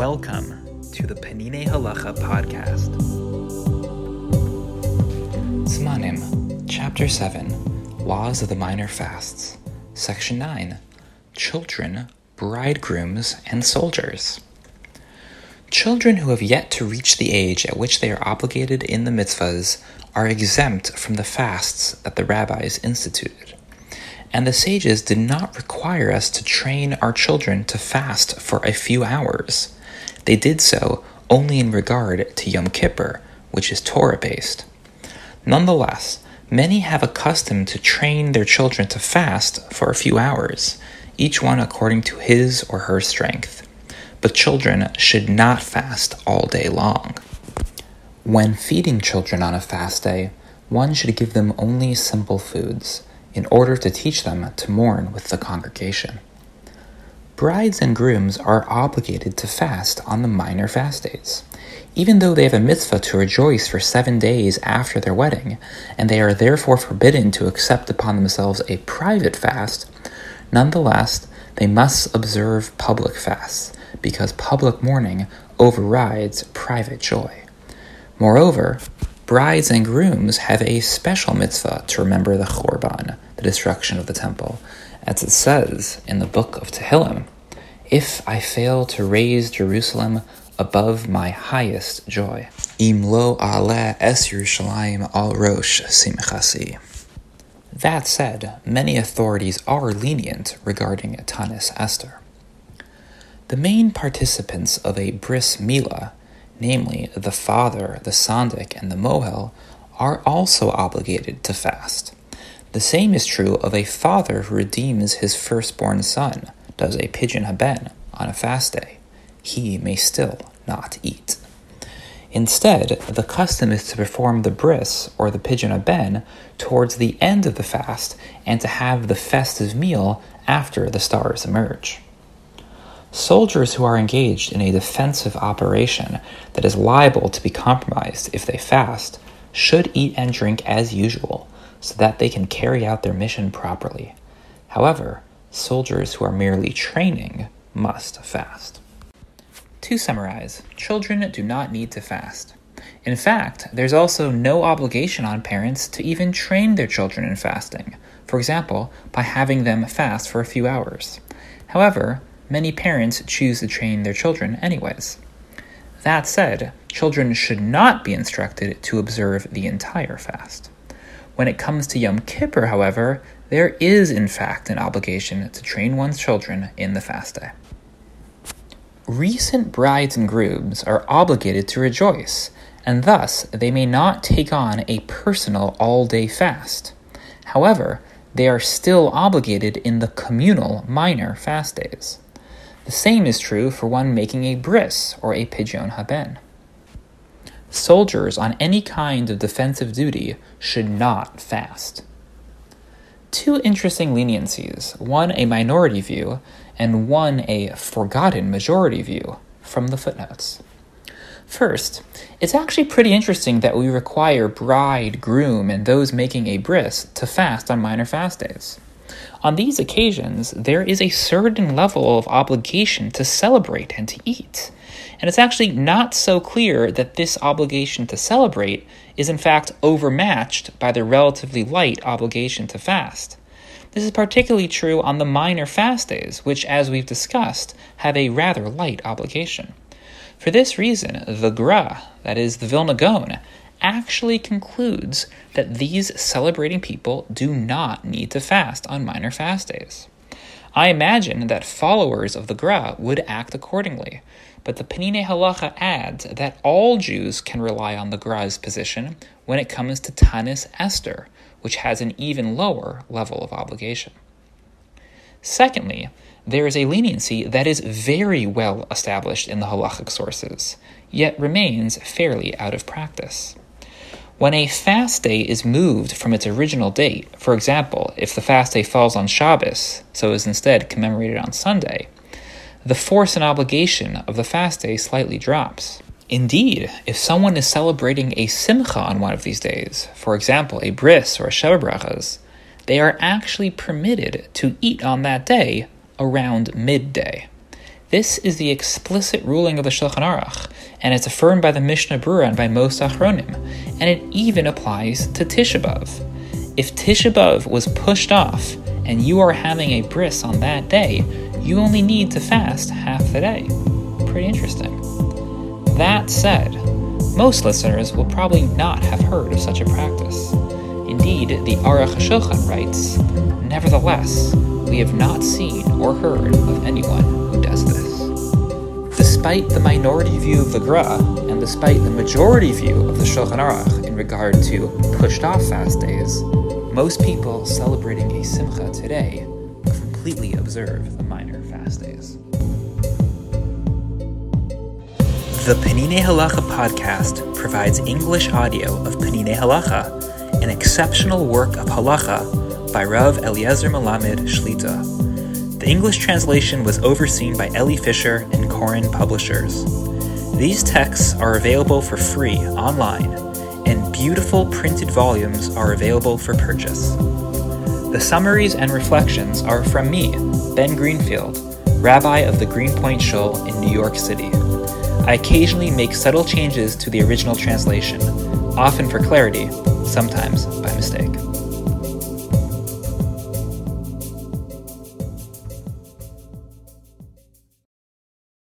Welcome to the Penine Halacha podcast. Zmanim, Chapter 7 Laws of the Minor Fasts, Section 9 Children, Bridegrooms, and Soldiers. Children who have yet to reach the age at which they are obligated in the mitzvahs are exempt from the fasts that the rabbis instituted. And the sages did not require us to train our children to fast for a few hours. They did so only in regard to Yom Kippur, which is Torah based. Nonetheless, many have a custom to train their children to fast for a few hours, each one according to his or her strength. But children should not fast all day long. When feeding children on a fast day, one should give them only simple foods in order to teach them to mourn with the congregation. Brides and grooms are obligated to fast on the minor fast days. Even though they have a mitzvah to rejoice for seven days after their wedding, and they are therefore forbidden to accept upon themselves a private fast, nonetheless, they must observe public fasts, because public mourning overrides private joy. Moreover, brides and grooms have a special mitzvah to remember the Chorban, the destruction of the temple, as it says in the book of Tehillim, if I fail to raise Jerusalem above my highest joy. Im lo ale es Yerushalayim al rosh simchasi. That said, many authorities are lenient regarding Tanis Esther. The main participants of a bris milah namely the father, the sandik, and the mohel, are also obligated to fast. The same is true of a father who redeems his firstborn son, does a pidyon haben, on a fast day. He may still not eat. Instead, the custom is to perform the bris, or the pidyon haben, towards the end of the fast and to have the festive meal after the stars emerge. Soldiers who are engaged in a defensive operation that is liable to be compromised if they fast should eat and drink as usual so that they can carry out their mission properly. However, soldiers who are merely training must fast. To summarize, children do not need to fast. In fact, there's also no obligation on parents to even train their children in fasting, for example, by having them fast for a few hours. However, many parents choose to train their children anyways. That said, children should not be instructed to observe the entire fast. When it comes to Yom Kippur, however, there is in fact an obligation to train one's children in the fast day. Recent brides and grooms are obligated to rejoice, and thus they may not take on a personal all day fast. However, they are still obligated in the communal minor fast days. The same is true for one making a bris or a pidyon haben. Soldiers on any kind of defensive duty should not fast. Two interesting leniencies, one a minority view and one a forgotten majority view, from the footnotes. First, it's actually pretty interesting that we require bride, groom, and those making a bris to fast on minor fast days. On these occasions, there is a certain level of obligation to celebrate and to eat. And it's actually not so clear that this obligation to celebrate is in fact overmatched by the relatively light obligation to fast. This is particularly true on the minor fast days, which, as we've discussed, have a rather light obligation. For this reason, the Gra, that is the Vilna Gaon, actually concludes that these celebrating people do not need to fast on minor fast days. I imagine that followers of the Gra would act accordingly, but the Penine Halacha adds that all Jews can rely on the Gra's position when it comes to Tanis Esther, which has an even lower level of obligation. Secondly, there is a leniency that is very well established in the halachic sources, yet remains fairly out of practice. When a fast day is moved from its original date, for example, if the fast day falls on Shabbos, so is instead commemorated on Sunday, the force and obligation of the fast day slightly drops. Indeed, if someone is celebrating a simcha on one of these days, for example, a bris or a brachas, they are actually permitted to eat on that day around midday. This is the explicit ruling of the Shulchan Aruch, and it's affirmed by the Mishnah Berurah and by most Achronim, and it even applies to Tisha B'Av. If Tisha B'Av was pushed off and you are having a bris on that day, you only need to fast half the day. Pretty interesting. That said, most listeners will probably not have heard of such a practice. Indeed, the Aruch HaShulchan writes, Nevertheless, we have not seen or heard of anyone who does this. Despite the minority view of the Gra, and despite the majority view of the Shulchan Aruch in regard to pushed off fast days, most people celebrating a Simcha today completely observe the minor fast days. The Penine Halacha podcast provides English audio of Penine Halacha, an exceptional work of halacha by Rav Eliezer Melamed Shlita. The English translation was overseen by Elli Fischer and Koren Publishers. These texts are available for free online, and beautiful printed volumes are available for purchase. The summaries and reflections are from me, Ben Greenfield, rabbi of the Greenpoint Shul in New York City. I occasionally make subtle changes to the original translation, often for clarity, sometimes by mistake.